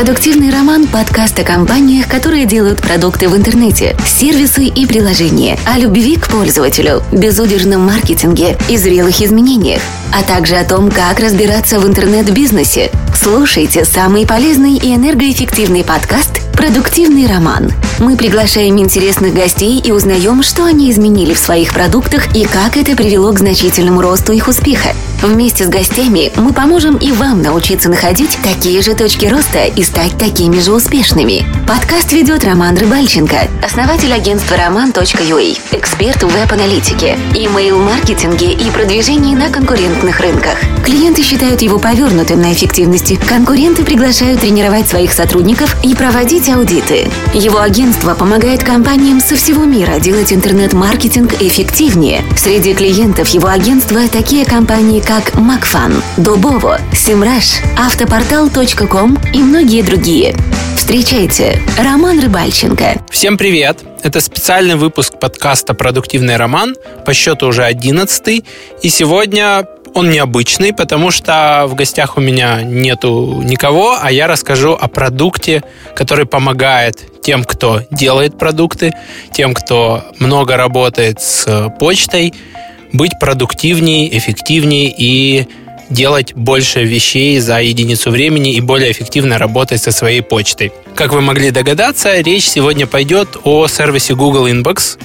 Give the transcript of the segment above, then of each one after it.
Продуктивный роман – подкаст о компаниях, которые делают продукты в интернете, сервисы и приложения, о любви к пользователю, безудержном маркетинге и зрелых изменениях, а также о том, как разбираться в интернет-бизнесе. Слушайте самый полезный и энергоэффективный подкаст «Продуктивный роман». Мы приглашаем интересных гостей и узнаем, что они изменили в своих продуктах и как это привело к значительному росту их успеха. Вместе с гостями мы поможем и вам научиться находить такие же точки роста и стать такими же успешными. Подкаст ведет Роман Рыбальченко, основатель агентства roman.ua, эксперт в веб-аналитике, имейл-маркетинге и продвижении на конкурентных рынках. Клиенты считают его повернутым на эффективности. Конкуренты приглашают тренировать своих сотрудников и проводить аудиты. Его агентство помогает компаниям со всего мира делать интернет-маркетинг эффективнее. Среди клиентов его агентства такие компании, как Макфан, Дубово, Симраш, Автопортал.ком и многие другие. Встречайте, Роман Рыбальченко. Всем привет! Это специальный выпуск подкаста «Продуктивный роман», по счету уже одиннадцатый. И сегодня он необычный, потому что в гостях у меня нету никого, а я расскажу о продукте, который помогает тем, кто делает продукты, тем, кто много работает с почтой, быть продуктивнее, эффективнее и делать больше вещей за единицу времени и более эффективно работать со своей почтой. Как вы могли догадаться, речь сегодня пойдет о сервисе Google Inbox.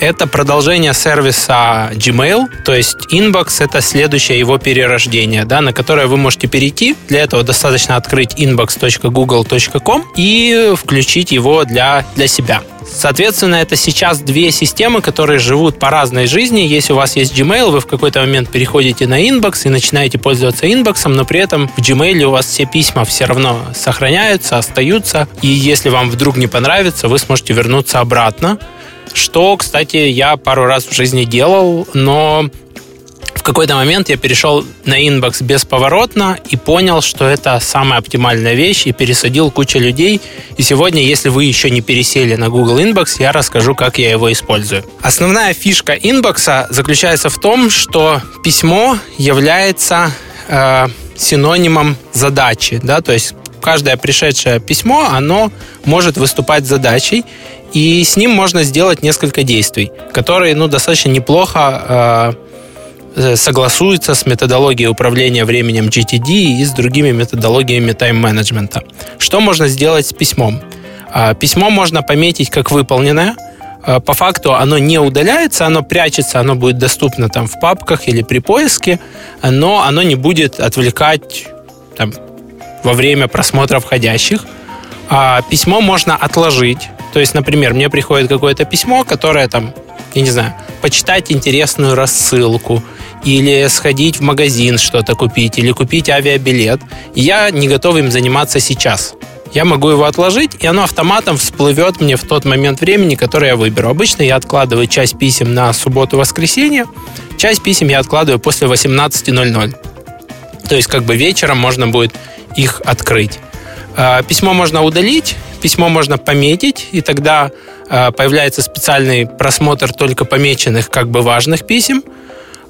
Это продолжение сервиса Gmail, то есть Inbox — это следующее его перерождение, да, на которое вы можете перейти. Для этого достаточно открыть inbox.google.com и включить его для, для себя. Соответственно, это сейчас две системы, которые живут по разной жизни. Если у вас есть Gmail, вы в какой-то момент переходите на Inbox и начинаете пользоваться Inbox, но при этом в Gmail у вас все письма все равно сохраняются, остаются. И если вам вдруг не понравится, вы сможете вернуться обратно. Что, кстати, я пару раз в жизни делал, но в какой-то момент я перешел на Inbox бесповоротно и понял, что это самая оптимальная вещь, и пересадил кучу людей. И сегодня, если вы еще не пересели на Google Inbox, я расскажу, как я его использую. Основная фишка Inbox а заключается в том, что письмо является э, синонимом задачи, да, то есть каждое пришедшее письмо, оно может выступать задачей, и с ним можно сделать несколько действий, которые, ну, достаточно неплохо э, согласуется с методологией управления временем GTD и с другими методологиями тайм-менеджмента. Что можно сделать с письмом? А, письмо можно пометить как выполненное. А, по факту оно не удаляется, оно прячется, оно будет доступно там в папках или при поиске, но оно не будет отвлекать там, во время просмотра входящих. А письмо можно отложить. То есть, например, мне приходит какое-то письмо, которое там, я не знаю, почитать интересную рассылку, или сходить в магазин что-то купить, или купить авиабилет. я не готов им заниматься сейчас. Я могу его отложить, и оно автоматом всплывет мне в тот момент времени, который я выберу. Обычно я откладываю часть писем на субботу-воскресенье, часть писем я откладываю после 18.00. То есть как бы вечером можно будет их открыть. А, письмо можно удалить, письмо можно пометить, и тогда а, появляется специальный просмотр только помеченных как бы важных писем –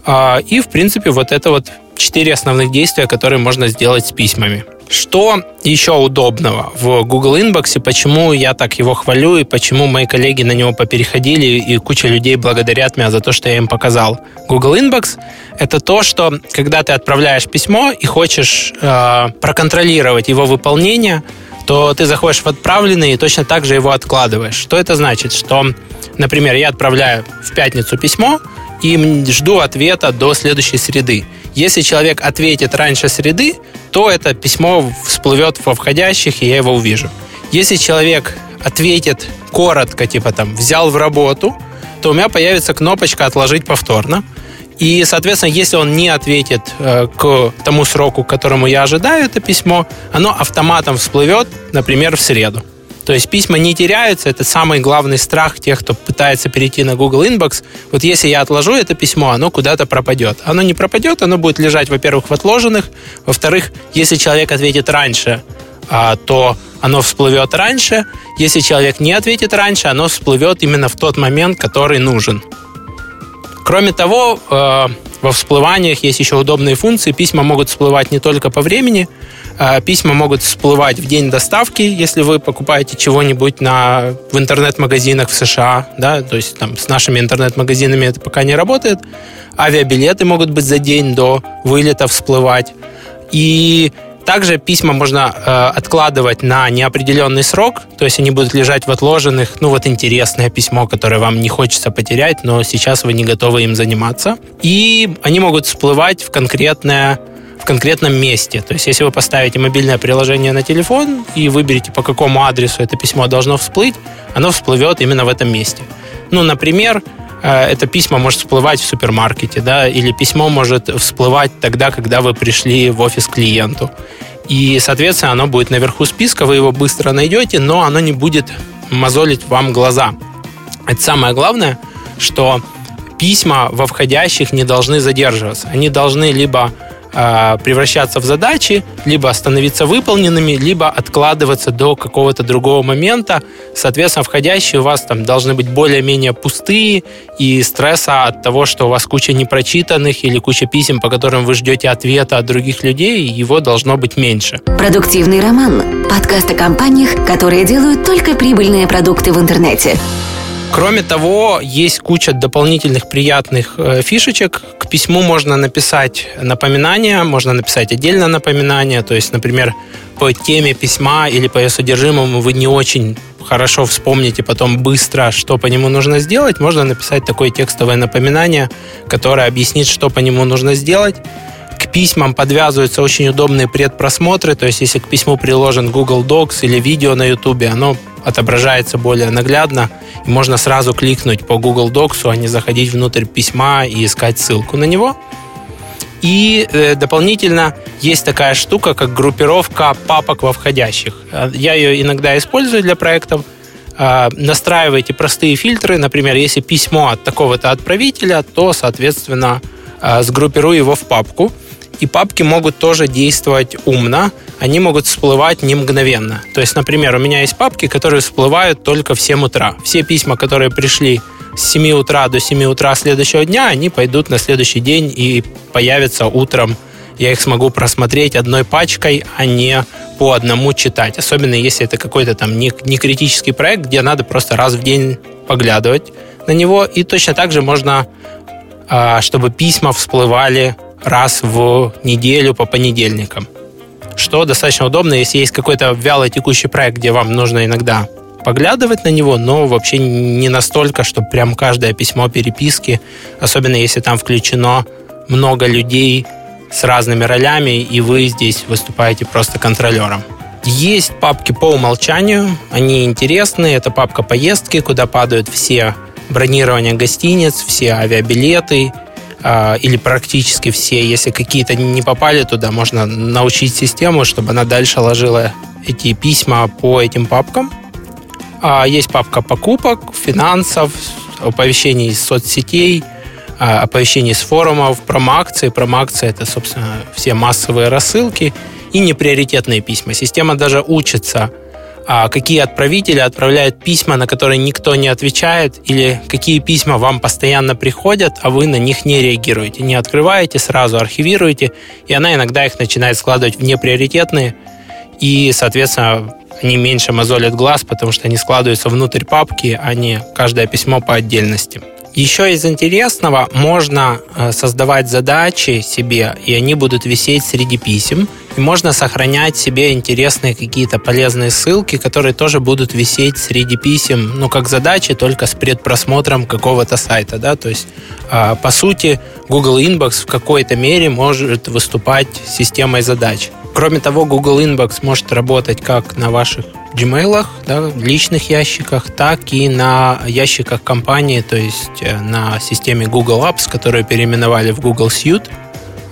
а, и, в принципе, вот это вот четыре основных действия, которые можно сделать с письмами. Что еще удобного в Google Inbox, почему я так его хвалю, и почему мои коллеги на него попереходили, и куча людей благодарят меня за то, что я им показал. Google Inbox — это то, что когда ты отправляешь письмо и хочешь э, проконтролировать его выполнение, то ты заходишь в отправленный и точно так же его откладываешь. Что это значит? Что, например, я отправляю в пятницу письмо, и жду ответа до следующей среды. Если человек ответит раньше среды, то это письмо всплывет во входящих, и я его увижу. Если человек ответит коротко, типа там «взял в работу», то у меня появится кнопочка «отложить повторно». И, соответственно, если он не ответит э, к тому сроку, к которому я ожидаю это письмо, оно автоматом всплывет, например, в среду. То есть письма не теряются, это самый главный страх тех, кто пытается перейти на Google Inbox. Вот если я отложу это письмо, оно куда-то пропадет. Оно не пропадет, оно будет лежать, во-первых, в отложенных, во-вторых, если человек ответит раньше, а, то оно всплывет раньше. Если человек не ответит раньше, оно всплывет именно в тот момент, который нужен. Кроме того, э, во всплываниях есть еще удобные функции. Письма могут всплывать не только по времени, а письма могут всплывать в день доставки, если вы покупаете чего-нибудь на, в интернет-магазинах в США, да, то есть там с нашими интернет-магазинами это пока не работает. Авиабилеты могут быть за день до вылета всплывать. И также письма можно э, откладывать на неопределенный срок, то есть они будут лежать в отложенных, ну вот интересное письмо, которое вам не хочется потерять, но сейчас вы не готовы им заниматься. И они могут всплывать в конкретное в конкретном месте. То есть, если вы поставите мобильное приложение на телефон и выберете, по какому адресу это письмо должно всплыть, оно всплывет именно в этом месте. Ну, например, это письмо может всплывать в супермаркете, да, или письмо может всплывать тогда, когда вы пришли в офис клиенту. И, соответственно, оно будет наверху списка, вы его быстро найдете, но оно не будет мозолить вам глаза. Это самое главное, что письма во входящих не должны задерживаться. Они должны либо а, превращаться в задачи, либо становиться выполненными, либо откладываться до какого-то другого момента. Соответственно, входящие у вас там должны быть более-менее пустые, и стресса от того, что у вас куча непрочитанных или куча писем, по которым вы ждете ответа от других людей, его должно быть меньше. Продуктивный роман. Подкаст о компаниях, которые делают только прибыльные продукты в интернете. Кроме того, есть куча дополнительных приятных э, фишечек. К письму можно написать напоминание, можно написать отдельно напоминание. То есть, например, по теме письма или по ее содержимому вы не очень хорошо вспомните потом быстро, что по нему нужно сделать, можно написать такое текстовое напоминание, которое объяснит, что по нему нужно сделать. Письмам подвязываются очень удобные предпросмотры, то есть если к письму приложен Google Docs или видео на YouTube, оно отображается более наглядно, и можно сразу кликнуть по Google Docs, а не заходить внутрь письма и искать ссылку на него. И э, дополнительно есть такая штука, как группировка папок во входящих. Я ее иногда использую для проектов. Э, настраиваете простые фильтры. Например, если письмо от такого-то отправителя, то, соответственно, э, сгруппирую его в папку и папки могут тоже действовать умно, они могут всплывать не мгновенно. То есть, например, у меня есть папки, которые всплывают только в 7 утра. Все письма, которые пришли с 7 утра до 7 утра следующего дня, они пойдут на следующий день и появятся утром. Я их смогу просмотреть одной пачкой, а не по одному читать. Особенно если это какой-то там не, не критический проект, где надо просто раз в день поглядывать на него. И точно так же можно, а, чтобы письма всплывали раз в неделю по понедельникам. Что достаточно удобно, если есть какой-то вяло текущий проект, где вам нужно иногда поглядывать на него, но вообще не настолько, чтобы прям каждое письмо переписки, особенно если там включено много людей с разными ролями, и вы здесь выступаете просто контролером. Есть папки по умолчанию, они интересные. Это папка поездки, куда падают все бронирования гостиниц, все авиабилеты, или практически все. Если какие-то не попали туда, можно научить систему, чтобы она дальше ложила эти письма по этим папкам. А, есть папка покупок, финансов, оповещений из соцсетей, а, оповещений с форумов, промоакции. Промоакции – это, собственно, все массовые рассылки и неприоритетные письма. Система даже учится – а какие отправители отправляют письма, на которые никто не отвечает, или какие письма вам постоянно приходят, а вы на них не реагируете, не открываете, сразу архивируете, и она иногда их начинает складывать в неприоритетные, и, соответственно, они меньше мозолят глаз, потому что они складываются внутрь папки, а не каждое письмо по отдельности. Еще из интересного можно э, создавать задачи себе, и они будут висеть среди писем. И можно сохранять себе интересные какие-то полезные ссылки, которые тоже будут висеть среди писем, ну, как задачи, только с предпросмотром какого-то сайта, да, то есть, э, по сути, Google Inbox в какой-то мере может выступать системой задач. Кроме того, Google Inbox может работать как на ваших Gmail, да, личных ящиках, так и на ящиках компании, то есть э, на системе Google Apps, которую переименовали в Google Suite.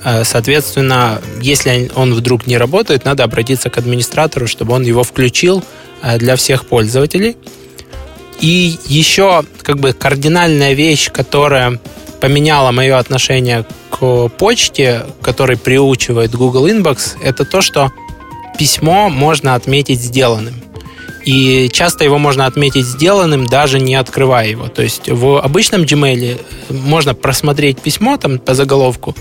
Э, соответственно, если он вдруг не работает, надо обратиться к администратору, чтобы он его включил э, для всех пользователей. И еще как бы кардинальная вещь, которая поменяла мое отношение к почте, который приучивает Google Inbox, это то, что письмо можно отметить сделанным. И часто его можно отметить сделанным, даже не открывая его. То есть в обычном Gmail можно просмотреть письмо там по заголовку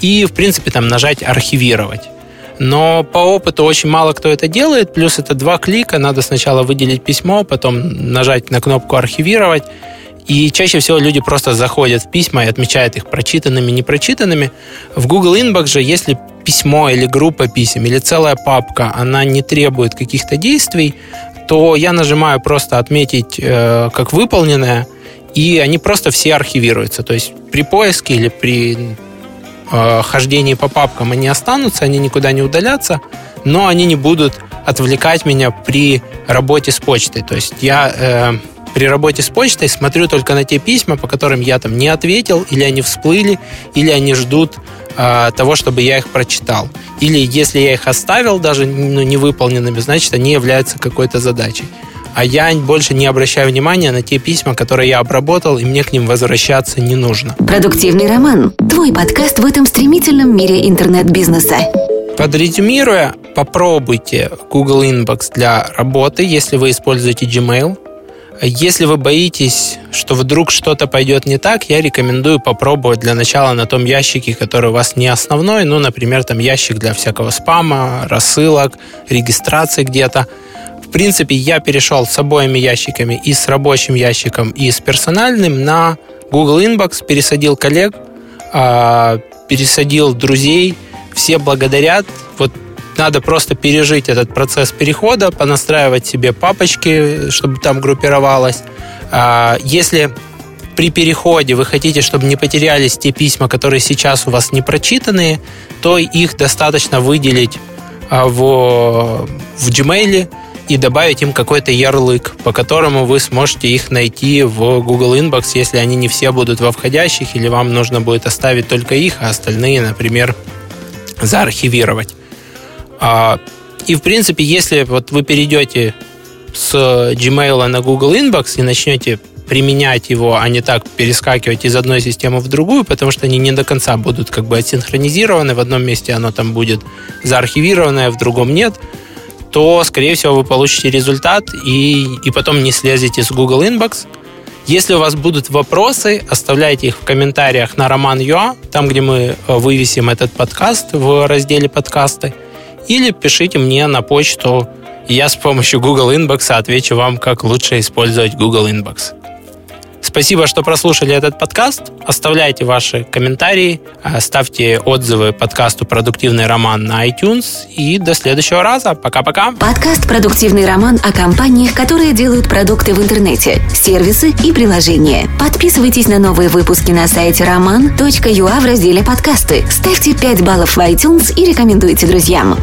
и, в принципе, там нажать «Архивировать». Но по опыту очень мало кто это делает, плюс это два клика, надо сначала выделить письмо, потом нажать на кнопку «Архивировать», и чаще всего люди просто заходят в письма и отмечают их прочитанными, непрочитанными. В Google Inbox же, если письмо или группа писем, или целая папка, она не требует каких-то действий, то я нажимаю просто «Отметить э, как выполненное», и они просто все архивируются. То есть при поиске или при э, хождении по папкам они останутся, они никуда не удалятся, но они не будут отвлекать меня при работе с почтой. То есть я э, при работе с почтой смотрю только на те письма, по которым я там не ответил, или они всплыли, или они ждут э, того, чтобы я их прочитал. Или если я их оставил даже ну, невыполненными, значит, они являются какой-то задачей. А я больше не обращаю внимания на те письма, которые я обработал, и мне к ним возвращаться не нужно. Продуктивный роман. Твой подкаст в этом стремительном мире интернет-бизнеса. Подрезюмируя, попробуйте Google Inbox для работы, если вы используете Gmail. Если вы боитесь, что вдруг что-то пойдет не так, я рекомендую попробовать для начала на том ящике, который у вас не основной, ну, например, там ящик для всякого спама, рассылок, регистрации где-то. В принципе, я перешел с обоими ящиками, и с рабочим ящиком, и с персональным на Google Inbox, пересадил коллег, а, пересадил друзей, все благодарят. Вот надо просто пережить этот процесс перехода, понастраивать себе папочки, чтобы там группировалось. А, если при переходе вы хотите, чтобы не потерялись те письма, которые сейчас у вас не прочитанные, то их достаточно выделить а, в, в Gmail и добавить им какой-то ярлык, по которому вы сможете их найти в Google Inbox, если они не все будут во входящих, или вам нужно будет оставить только их, а остальные, например, заархивировать. А, и, в принципе, если вот вы перейдете с Gmail на Google Inbox и начнете применять его, а не так перескакивать из одной системы в другую, потому что они не до конца будут как бы отсинхронизированы. В одном месте оно там будет заархивированное, в другом нет то, скорее всего, вы получите результат и, и потом не слезете с Google Inbox. Если у вас будут вопросы, оставляйте их в комментариях на Роман.ua, там, где мы вывесим этот подкаст в разделе подкасты или пишите мне на почту. Я с помощью Google Inbox отвечу вам, как лучше использовать Google Inbox. Спасибо, что прослушали этот подкаст. Оставляйте ваши комментарии, э, ставьте отзывы подкасту «Продуктивный роман» на iTunes. И до следующего раза. Пока-пока. Подкаст «Продуктивный роман» о компаниях, которые делают продукты в интернете, сервисы и приложения. Подписывайтесь на новые выпуски на сайте roman.ua в разделе «Подкасты». Ставьте 5 баллов в iTunes и рекомендуйте друзьям.